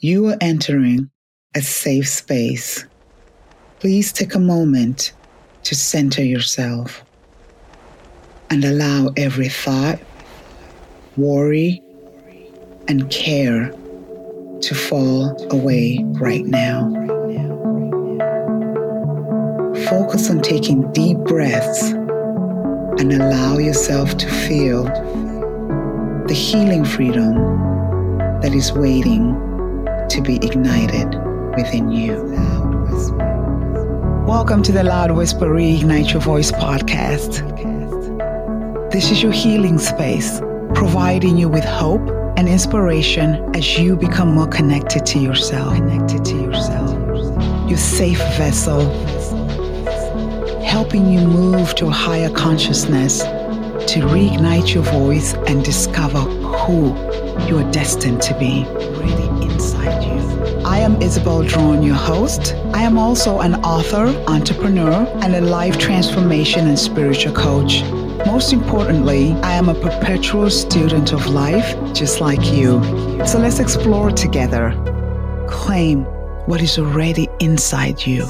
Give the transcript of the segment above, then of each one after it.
You are entering a safe space. Please take a moment to center yourself and allow every thought, worry, and care to fall away right now. Focus on taking deep breaths and allow yourself to feel the healing freedom that is waiting to be ignited within you. Welcome to the Loud Whisper Reignite Your Voice podcast. This is your healing space, providing you with hope and inspiration as you become more connected to yourself. Connected to yourself. Your safe vessel, helping you move to a higher consciousness to reignite your voice and discover who you are destined to be really inside you. I am Isabel Drawn, your host. I am also an author, entrepreneur, and a life transformation and spiritual coach. Most importantly, I am a perpetual student of life, just like you. So let's explore together. Claim what is already inside you.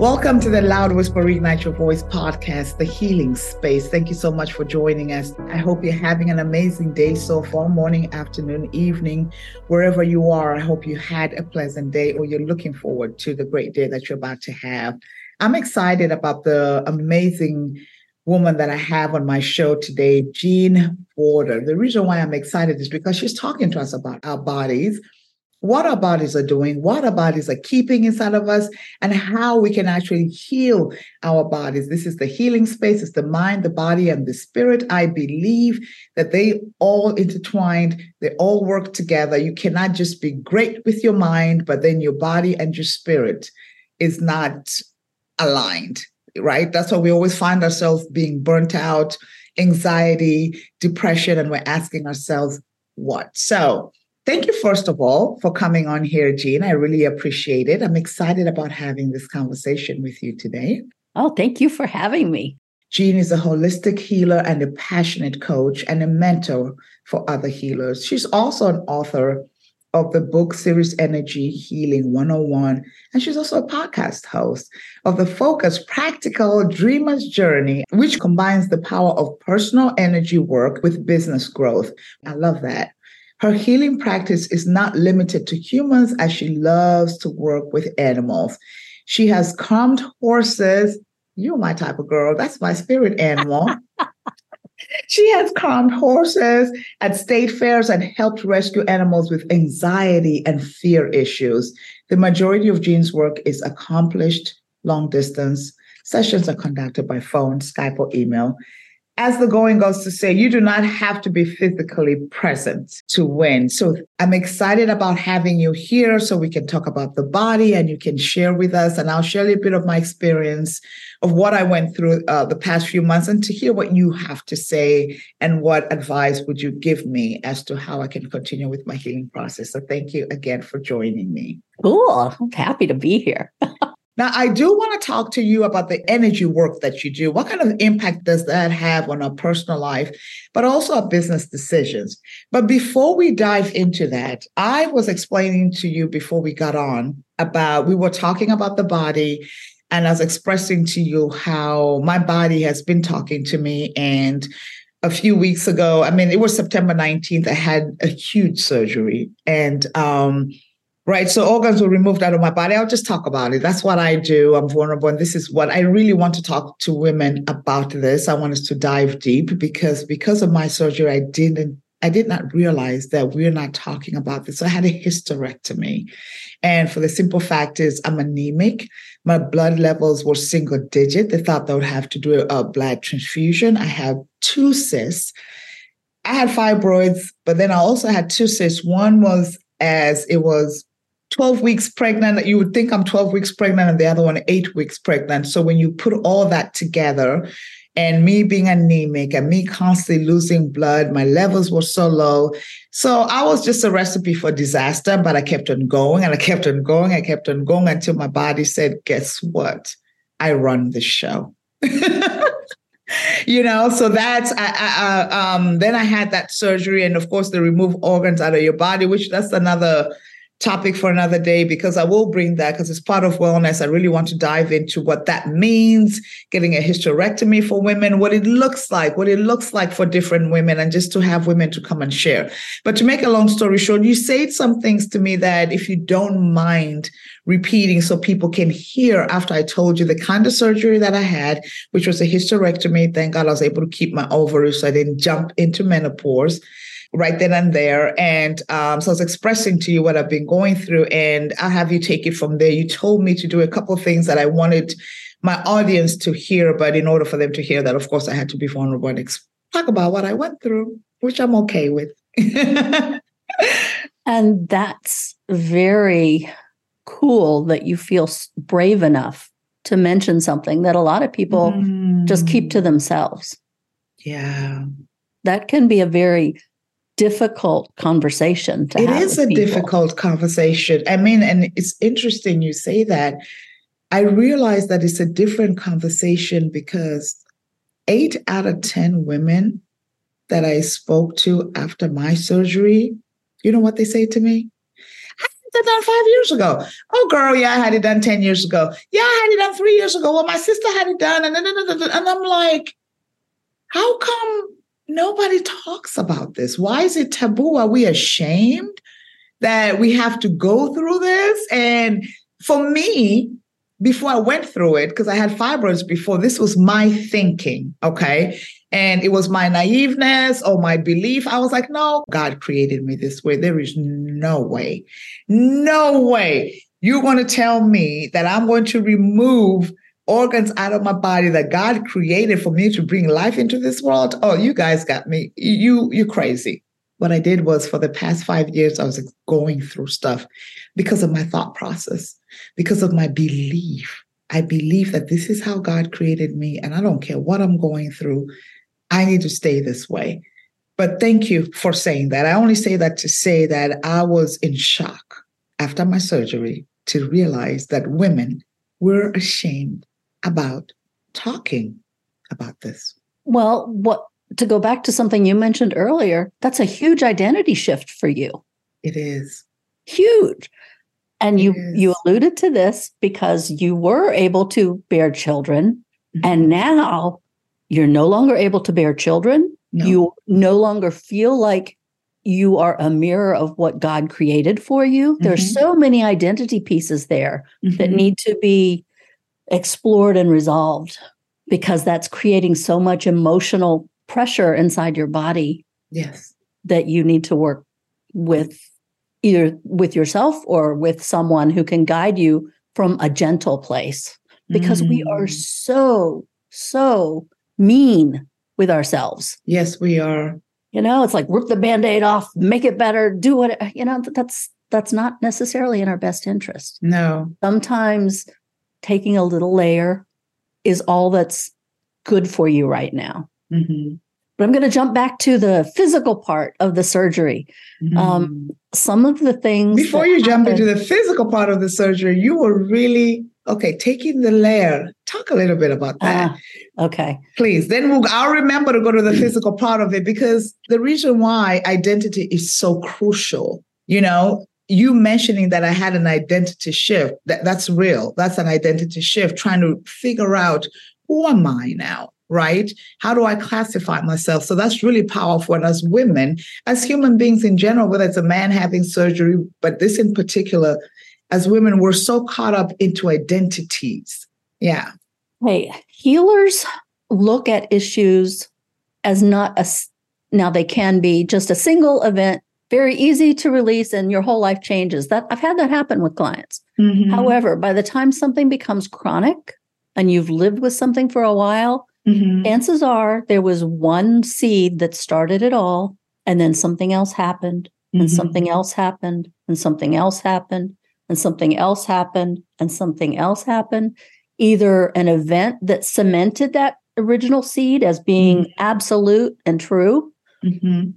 Welcome to the Loud Whisper Reignite Your Voice podcast, the healing space. Thank you so much for joining us. I hope you're having an amazing day so far, morning, afternoon, evening, wherever you are. I hope you had a pleasant day or you're looking forward to the great day that you're about to have. I'm excited about the amazing woman that I have on my show today, Jean Border. The reason why I'm excited is because she's talking to us about our bodies what our bodies are doing, what our bodies are keeping inside of us, and how we can actually heal our bodies. This is the healing space, it's the mind, the body, and the spirit. I believe that they all intertwined, they all work together. You cannot just be great with your mind, but then your body and your spirit is not aligned, right? That's why we always find ourselves being burnt out, anxiety, depression, and we're asking ourselves, what? So, Thank you, first of all, for coming on here, Jean. I really appreciate it. I'm excited about having this conversation with you today. Oh, thank you for having me. Jean is a holistic healer and a passionate coach and a mentor for other healers. She's also an author of the book series Energy Healing 101. And she's also a podcast host of the Focus Practical Dreamer's Journey, which combines the power of personal energy work with business growth. I love that. Her healing practice is not limited to humans as she loves to work with animals. She has calmed horses. You're my type of girl. That's my spirit animal. she has calmed horses at state fairs and helped rescue animals with anxiety and fear issues. The majority of Jean's work is accomplished long distance. Sessions are conducted by phone, Skype, or email as the going goes to say, you do not have to be physically present to win. So I'm excited about having you here so we can talk about the body and you can share with us. And I'll share a little bit of my experience of what I went through uh, the past few months and to hear what you have to say and what advice would you give me as to how I can continue with my healing process. So thank you again for joining me. Cool. I'm happy to be here. Now, I do want to talk to you about the energy work that you do. What kind of impact does that have on our personal life, but also our business decisions? But before we dive into that, I was explaining to you before we got on about, we were talking about the body, and I was expressing to you how my body has been talking to me. And a few weeks ago, I mean, it was September 19th, I had a huge surgery. And, um, right? So organs were removed out of my body. I'll just talk about it. That's what I do. I'm vulnerable. And this is what I really want to talk to women about this. I want us to dive deep because because of my surgery, I didn't I did not realize that we're not talking about this. So I had a hysterectomy. And for the simple fact is I'm anemic. My blood levels were single digit. They thought they would have to do a blood transfusion. I have two cysts. I had fibroids, but then I also had two cysts. One was as it was 12 weeks pregnant, you would think I'm 12 weeks pregnant, and the other one eight weeks pregnant. So when you put all that together, and me being anemic and me constantly losing blood, my levels were so low. So I was just a recipe for disaster, but I kept on going and I kept on going. I kept on going until my body said, Guess what? I run the show. you know, so that's I, I, um, then I had that surgery, and of course, they remove organs out of your body, which that's another topic for another day because I will bring that because it's part of wellness. I really want to dive into what that means, getting a hysterectomy for women, what it looks like, what it looks like for different women, and just to have women to come and share. But to make a long story short, you said some things to me that if you don't mind repeating so people can hear after I told you the kind of surgery that I had, which was a hysterectomy. Thank God I was able to keep my ovaries so I didn't jump into menopause right then and there. And um, so I was expressing to you what I've been going through, and I'll have you take it from there. You told me to do a couple of things that I wanted my audience to hear, but in order for them to hear that, of course, I had to be vulnerable and ex- talk about what I went through, which I'm okay with. and that's very cool that you feel brave enough to mention something that a lot of people mm. just keep to mm. themselves. Yeah. That can be a very difficult conversation to It is a people. difficult conversation. I mean, and it's interesting you say that. I realize that it's a different conversation because eight out of 10 women that I spoke to after my surgery, you know what they say to me? I had that done five years ago. Oh, girl, yeah, I had it done 10 years ago. Yeah, I had it done three years ago. Well, my sister had it done. And, and I'm like, how come nobody talks about this. Why is it taboo? Are we ashamed that we have to go through this? And for me, before I went through it, because I had fibroids before, this was my thinking, okay? And it was my naiveness or my belief. I was like, no, God created me this way. There is no way, no way you're going to tell me that I'm going to remove organs out of my body that God created for me to bring life into this world. Oh, you guys got me. You you crazy. What I did was for the past 5 years I was going through stuff because of my thought process, because of my belief. I believe that this is how God created me and I don't care what I'm going through. I need to stay this way. But thank you for saying that. I only say that to say that I was in shock after my surgery to realize that women were ashamed about talking about this? Well, what to go back to something you mentioned earlier, that's a huge identity shift for you. It is. Huge. And it you is. you alluded to this because you were able to bear children mm-hmm. and now you're no longer able to bear children. No. You no longer feel like you are a mirror of what God created for you. Mm-hmm. There's so many identity pieces there mm-hmm. that need to be explored and resolved because that's creating so much emotional pressure inside your body. Yes. That you need to work with either with yourself or with someone who can guide you from a gentle place because mm. we are mm. so so mean with ourselves. Yes, we are. You know, it's like rip the band-aid off, make it better, do what you know, that's that's not necessarily in our best interest. No. Sometimes taking a little layer is all that's good for you right now. Mm-hmm. But I'm going to jump back to the physical part of the surgery. Mm-hmm. Um, some of the things. Before you jump into the physical part of the surgery, you were really okay taking the layer. Talk a little bit about that. Uh, okay, please. Then we'll, I'll remember to go to the physical part of it because the reason why identity is so crucial. You know, you mentioning that I had an identity shift, that, that's real. That's an identity shift, trying to figure out who am I now? Right? How do I classify myself? So that's really powerful. And as women, as human beings in general, whether it's a man having surgery, but this in particular, as women, we're so caught up into identities. Yeah. Hey, healers look at issues as not a now they can be just a single event very easy to release and your whole life changes. That I've had that happen with clients. Mm-hmm. However, by the time something becomes chronic and you've lived with something for a while, mm-hmm. chances are there was one seed that started it all and then something else happened and mm-hmm. something else happened and something else happened and something else happened and something else happened. Either an event that cemented that original seed as being mm-hmm. absolute and true, mm-hmm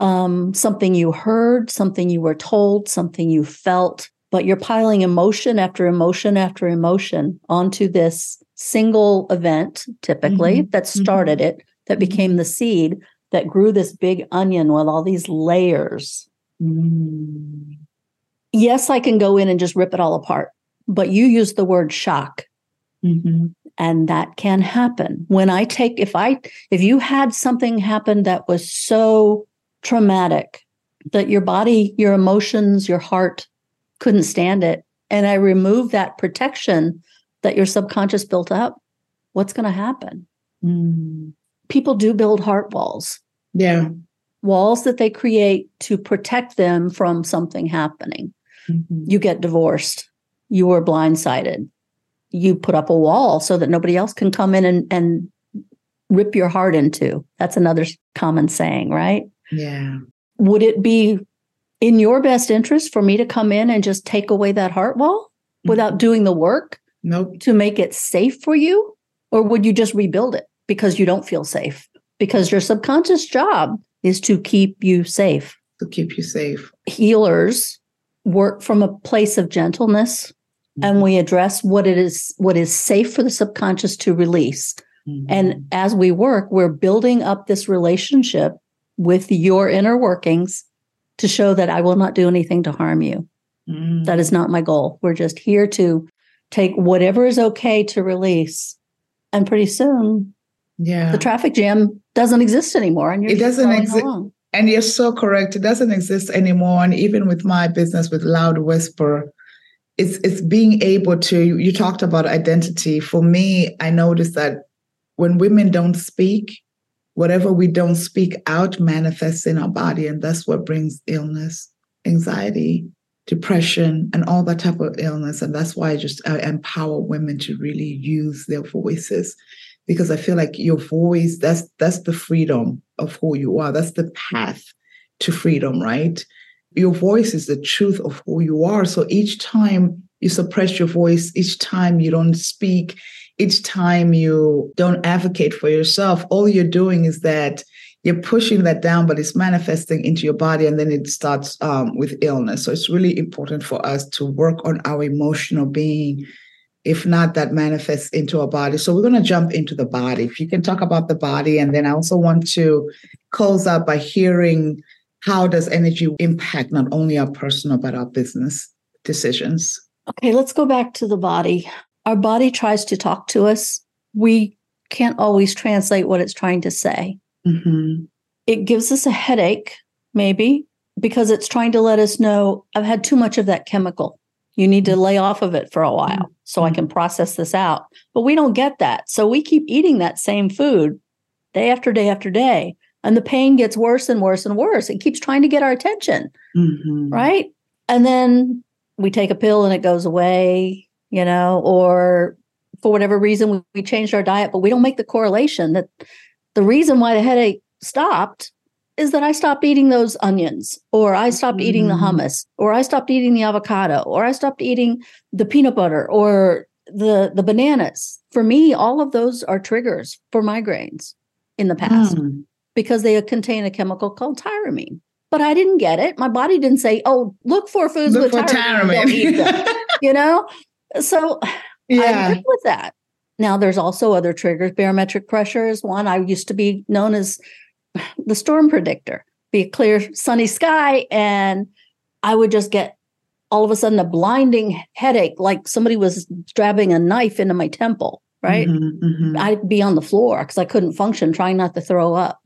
um, something you heard, something you were told, something you felt, but you're piling emotion after emotion after emotion onto this single event, typically, mm-hmm. that started mm-hmm. it. that became the seed that grew this big onion with all these layers. Mm. Yes, I can go in and just rip it all apart, but you use the word shock. Mm-hmm. And that can happen. When I take, if I, if you had something happen that was so traumatic that your body, your emotions, your heart couldn't stand it, and I remove that protection that your subconscious built up, what's going to happen? Mm. People do build heart walls, Yeah. walls that they create to protect them from something happening. Mhm. You get divorced, you were blindsided, you put up a wall so that nobody else can come in and, and rip your heart into. That's another common saying, right? Yeah. Would it be in your best interest for me to come in and just take away that heart wall without doing the work Nope. to make it safe for you? Or would you just rebuild it because you don't feel safe? Because your subconscious job is to keep you safe. To keep you safe. Healers work from a place of gentleness and we address what it is what is safe for the subconscious to release. Mhm. And as we work, we're building up this relationship with your inner workings to show that I will not do anything to harm you. Mm. That is not my goal. We're just here to take whatever is okay to release. And pretty soon, yeah. the traffic jam doesn't exist anymore. And you're It doesn't flowing exi- along. And you're so correct. It doesn't exist anymore. And even with my business with Loud Whisper, it's it's being able to. You talked about identity. For me, I noticed that when women don't speak, whatever we don't speak out manifests in our body, and that's what brings illness, anxiety, depression, and all that type of illness. And that's why I just empower women to really use their voices because I feel like your voice that's that's the freedom of who you are. That's the path to freedom, right? Your voice is the truth of who you are. So each time you suppress your voice, each time you don't speak, each time you don't advocate for yourself, all you're doing is that you're pushing that down, but it's manifesting into your body, and then it starts um, with illness. So it's really important for us to work on our emotional being. If not, that manifests into our body. So we're going to jump into the body. If you can talk about the body, and then I also want to close out by hearing how does energy impact not only our personal but our business decisions. Okay, let's go back to the body. Our body tries to talk to us. We can't always translate what it's trying to say. Mm-hmm. It gives us a headache, maybe, because it's trying to let us know I've had too much of that chemical. You need to lay off of it for a while so I can process this out. But we don't get that. So we keep eating that same food day after day after day. And the pain gets worse and worse and worse. It keeps trying to get our attention Mm-hmm. right? And then we take a pill and it goes away, you know, or for whatever reason we, we changed our diet, but we don't make the correlation that the reason why the headache stopped is that I stopped eating those onions, or I stopped eating the Mm. hummus, or I stopped eating the avocado, or I stopped eating the peanut butter or the the bananas. For me, all of those are triggers for migraines in the past Mm. because they contain a chemical called tyramine. But I didn't get it. My body didn't say, "Oh, look for foods Look with tyramine." Don't eat them," tyramine. you know, so I yeah. live with that. Now, there's also other triggers. Barometric pressure is one. I used to be known as the storm predictor. Be a clear, sunny sky, and I would just get all of a sudden a blinding headache, like somebody was stabbing a knife into my temple. Right? Mhm, mhm. I'd be on the floor because I couldn't function, trying not to throw up.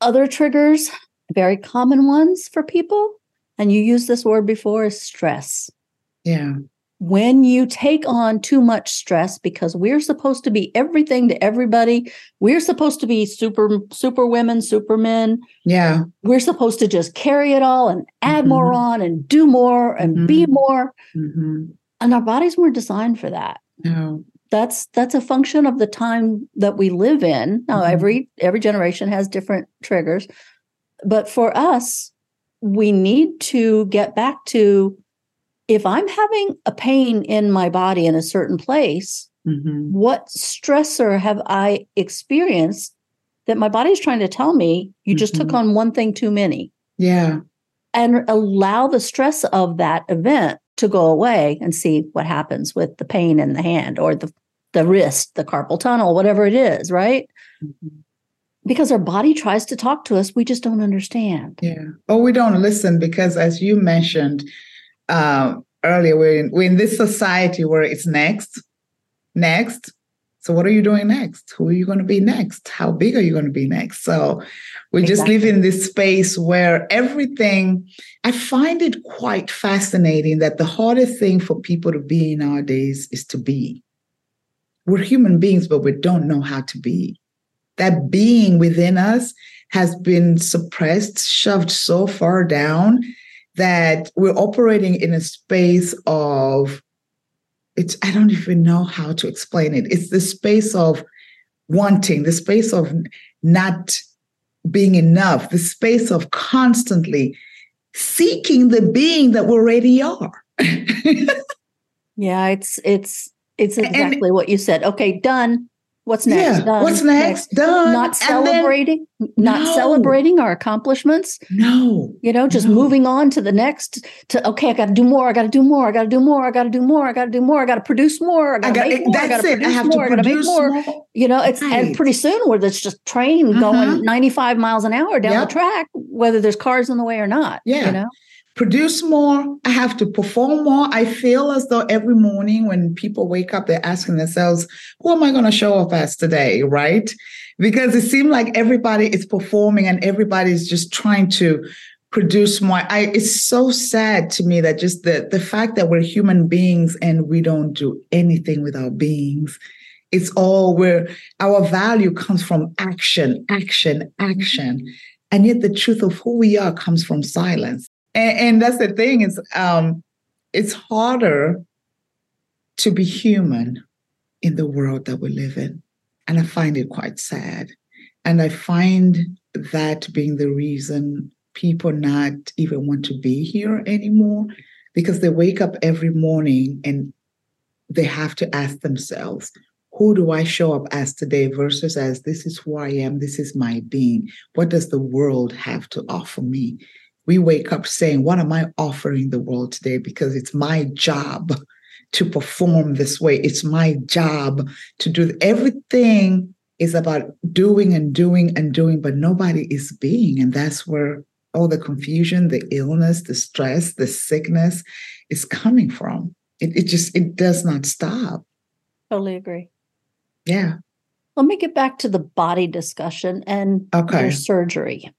Other triggers, very common ones for people, and you used this word before, is stress. yeah. When you take on too much stress, because we're supposed to be everything to everybody, we're supposed to be super, super women, super men. Yeah. We're supposed to just carry it all and add Mhm. more on and do more and be Mhm. more. Mhm. And our bodies weren't designed for that. No. that's that's a function of the time that we live in now Mhm. every every generation has different triggers but for us we need to get back to if i'm having a pain in my body in a certain place Mhm. what stressor have i experienced that my body's trying to tell me you just took Mhm. on one thing too many Yeah. and allow the stress of that event to go away and see what happens with the pain in the hand or the the wrist, the carpal tunnel, whatever it is, right? Mhm. because our body tries to talk to us we just don't understand yeah or we don't listen because as you mentioned um, earlier we're in, we're in this society where it's next next. So what are you doing next? Who are you going to be next? How big are you going to be next? So we exactly. just live in this space where everything i find it quite fascinating that the hardest thing for people to be nowadays is to be. We're human beings but we don't know how to be. That being within us has been suppressed, shoved so far down that we're operating in a space of it's I don't even know how to explain it. It's the space of wanting, the space of not being enough, the space of constantly seeking the being that we already are. yeah, it's it's it's exactly and, what you said. Okay, done. What's next? Yeah. Done. What's next? Done. Not celebrating, then, not no. celebrating our accomplishments. No. You know, just no. moving on to the next to okay, I gotta do more, I gotta do more, I gotta do more, I gotta do more, I gotta do more, I gotta produce more, I gotta I make more, I gotta it. produce I more, I gotta make more. more. You know, it's right. and pretty soon where there's just train uh-huh. going 95 miles an hour down yep. the track, whether there's cars in the way or not. Yeah. You know? Produce more. I have to perform more. I feel as though every morning when people wake up, they're asking themselves, who am I going to show up as today? Right? Because it seems like everybody is performing and everybody's just trying to produce more. I, it's so sad to me that just the, the fact that we're human beings and we don't do anything with our beings. It's all where our value comes from action, action, action. And yet the truth of who we are comes from silence. And, and that's the thing is um, it's harder to be human in the world that we live in. And I find it quite sad. And I find that being the reason people not even want to be here anymore because they wake up every morning and they have to ask themselves, who do I show up as today versus as this is who I am, this is my being. What does the world have to offer me? We wake up saying, What am I offering the world today? Because it's my job to perform this way. It's my job to do everything is about doing and doing and doing, but nobody is being. And that's where all the confusion, the illness, the stress, the sickness is coming from. It, it just it does not stop. Totally agree. Yeah. Let me get back to the body discussion and okay. your surgery.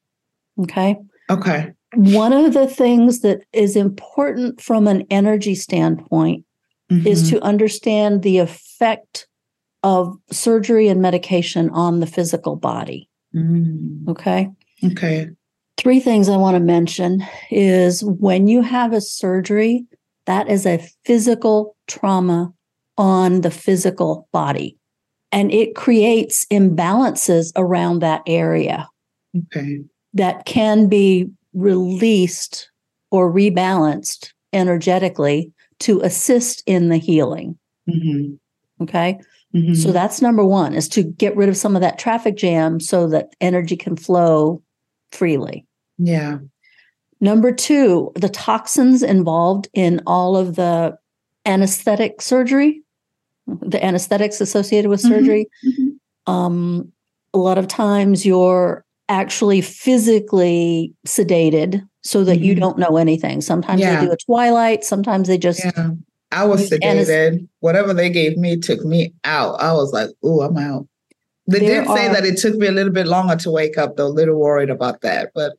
Okay. Okay one of the things that is important from an energy standpoint mm-hmm. is to understand the effect of surgery and medication on the physical body. Mm. Okay. Okay. Three things I want to mention is when you have a surgery, that is a physical trauma on the physical body. And it creates imbalances around that area. Okay. That can be released or rebalanced energetically to assist in the healing. Mm-hmm. Okay. Mm-hmm. So that's number one is to get rid of some of that traffic jam so that energy can flow freely. Yeah. Number two, the toxins involved in all of the anesthetic surgery, the anesthetics associated with mm-hmm. surgery. Mm-hmm. Um, a lot of times your actually physically sedated so that mm-hmm. you don't know anything. Sometimes yeah. they do a twilight, sometimes they just yeah. I was sedated. Whatever they gave me took me out. I was like, "Ooh, I'm out." They did say are, that it took me a little bit longer to wake up, though. A little worried about that, but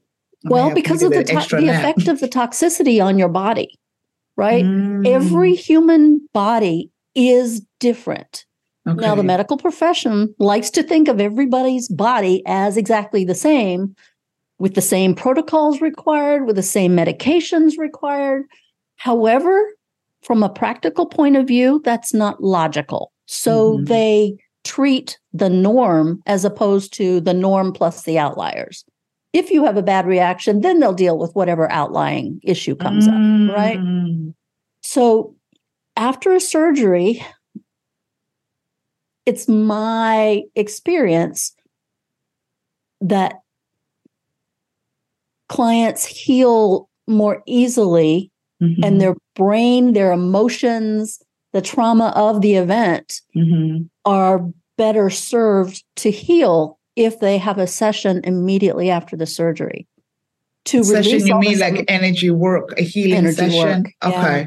well, because of the to- the effect of the toxicity on your body, right? Mm. Every human body is different. Okay. Now, the medical profession likes to think of everybody's body as exactly the same, with the same protocols required, with the same medications required. However, from a practical point of view, that's not logical. So mm-hmm. they treat the norm as opposed to the norm plus the outliers. If you have a bad reaction, then they'll deal with whatever outlying issue comes mm-hmm. up, right? Mm. So after a surgery, it's my experience that clients heal more easily mm-hmm. and their brain, their emotions, the trauma of the event mm-hmm. are better served to heal if they have a session immediately after the surgery. To session, you mean like energy work, a healing session? Work, okay. Yeah.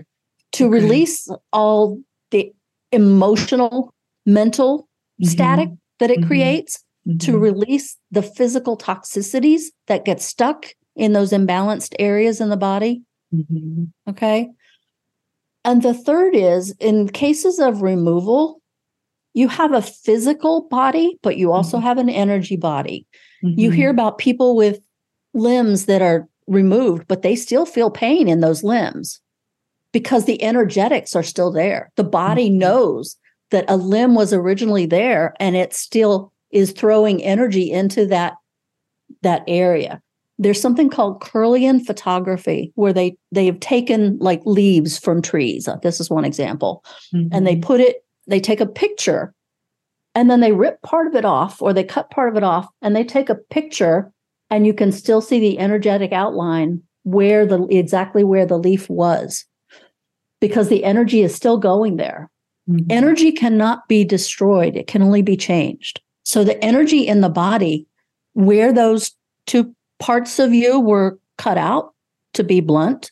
To okay. release all the emotional, mental mm-hmm. static that it mm-hmm. creates, mm-hmm. to release the physical toxicities that get stuck in those imbalanced areas in the body. Mm-hmm. Okay. And the third is in cases of removal, you have a physical body, but you also mm-hmm. have an energy body. Mm-hmm. You hear about people with limbs that are removed, but they still feel pain in those limbs because the energetics are still there. The body mm-hmm. knows that a limb was originally there and it still is throwing energy into that that area there's something called Kirlian photography where they they've taken like leaves from trees. This is one example. Mm-hmm. And they mm-hmm. put it they take a picture and then they rip part of it off or they cut part of it off and they take a picture and you can still see the energetic outline where the exactly where the leaf was because the energy is still going there. Mm-hmm. Energy cannot be destroyed, it can only be changed. So the energy in the body where those two parts of you were cut out, to be blunt.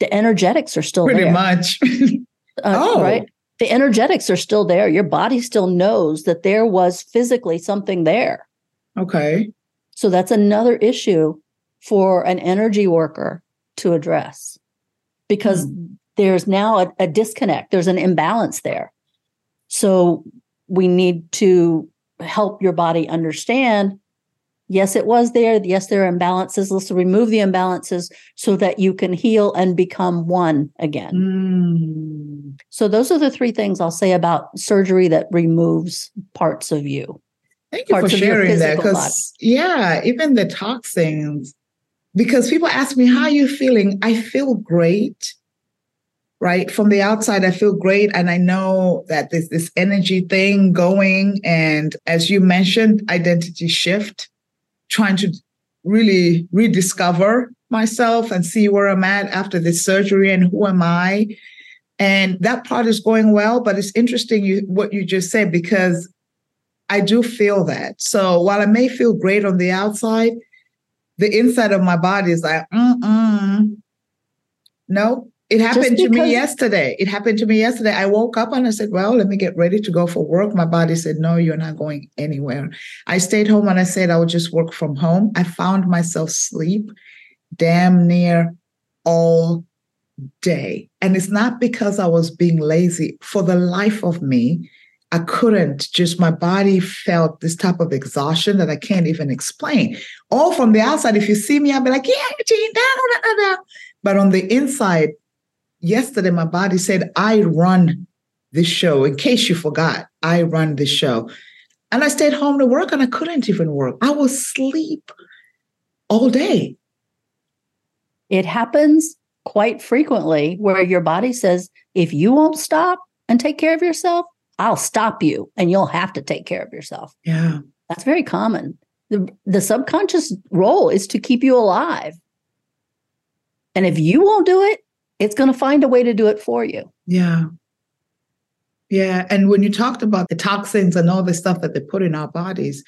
The energetics are still Pretty there. much. uh, oh. Right. The energetics are still there. Your body still knows that there was physically something there. Okay. So that's another issue for an energy worker to address because mm. There's now a, a disconnect, there's an imbalance there. So we need to help your body understand Yes, it was there. Yes, there are imbalances. Let's remove the imbalances so that you can heal and become one again. Mm. So, those are the three things I'll say about surgery that removes parts of you. Thank you for sharing that. Because, yeah, even the toxins, because people ask me, How are you feeling? I feel great right? From the outside, I feel great. And I know that there's this energy thing going. And as you mentioned, identity shift trying to really rediscover myself and see where I'm at after this surgery and who am I. And that part is going well, but it's interesting you, what you just said because I do feel that. So while I may feel great on the outside, the inside of my body is like, mm no, it happened to me yesterday. It happened to me yesterday. I woke up and I said, Well, let me get ready to go for work. My body said, No, you're not going anywhere. I stayed home and I said, I would just work from home. I found myself sleep damn near all day. And it's not because I was being lazy. For the life of me, I couldn't just, my body felt this type of exhaustion that I can't even explain. All from the outside, if you see me, I'll be like, yeah, Jean, da, da, da, da. But on the inside, yesterday my body said, I run this show. In case you forgot, I run this show. And I stayed home to work and I couldn't even work. I was sleep all day. It happens quite frequently where your body says, if you won't stop and take care of yourself, I'll stop you and you'll have to take care of yourself. Yeah. That's very common. The, the subconscious role is to keep you alive. And if you won't do it, it's going to find a way to do it for you. Yeah. Yeah. And when you talked about the toxins and all the stuff that they put in our bodies,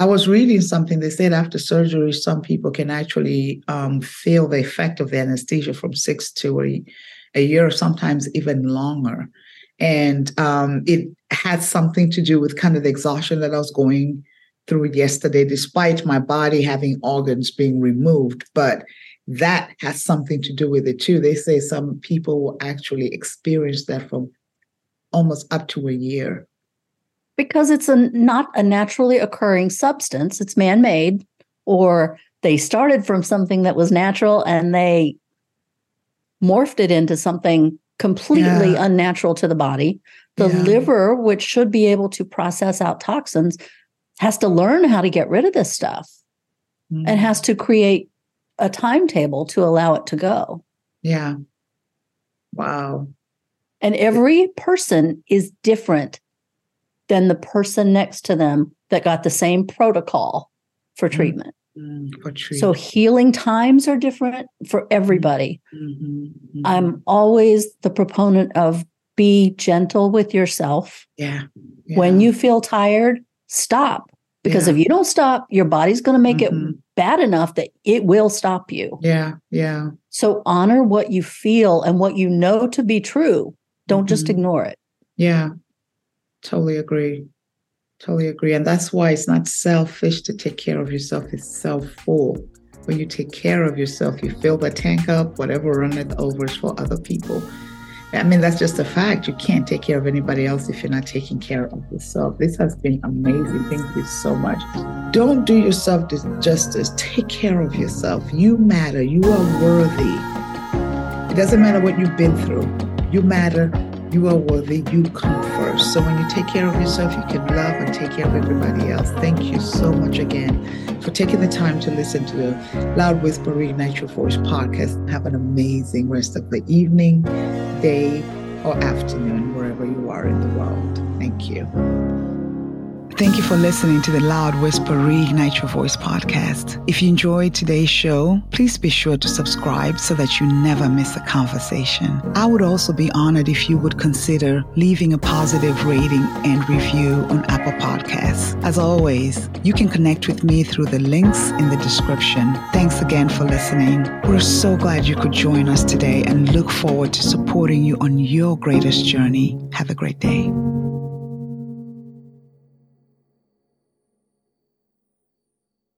I was reading something. They said after surgery, some people can actually um, feel the effect of the anesthesia from six to a, a year, sometimes even longer. And um, it had something to do with kind of the exhaustion that I was going through yesterday, despite my body having organs being removed. But that has something to do with it too. They say some people will actually experience that from almost up to a year. Because it's a not a naturally occurring substance, it's man-made, or they started from something that was natural and they morphed it into something completely yeah. unnatural to the body. The yeah. liver, which should be able to process out toxins, has to learn how to get rid of this stuff mm. and has to create a timetable to allow it to go. Yeah. Wow. And every person is different than the person next to them that got the same protocol for mm-hmm. treatment. Mm-hmm. For treatment. So healing times are different for everybody. Mm-hmm. Mm-hmm. I'm always the proponent of be gentle with yourself. Yeah. yeah. When you feel tired, stop. Because Yeah. if you don't stop, your body's going to make Mhm. it bad enough that it will stop you. Yeah, yeah. So honor what you feel and what you know to be true. Don't just Mhm. ignore it. Yeah, totally agree. Totally agree. And that's why it's not selfish to take care of yourself, it's self full. When you take care of yourself, you fill the tank up, whatever runneth over is for other people. I mean, that's just a fact. You can't take care of anybody else if you're not taking care of yourself. This has been amazing. Thank you so much. Don't do yourself justice. Take care of yourself. You matter. You are worthy. It doesn't matter what you've been through. You matter. You are worthy. You come first. So when you take care of yourself, you can love and take care of everybody else. Thank you so much again for taking the time to listen to the Loud Whispering Your Voice podcast. Have an amazing rest of the evening, day, or afternoon, wherever you are in the world. Thank you. Thank you for listening to the Loud Whisper Reignite Your Voice podcast. If you enjoyed today's show, please be sure to subscribe so that you never miss a conversation. I would also be honored if you would consider leaving a positive rating and review on Apple Podcasts. As always, you can connect with me through the links in the description. Thanks again for listening. We're so glad you could join us today and look forward to supporting you on your greatest journey. Have a great day.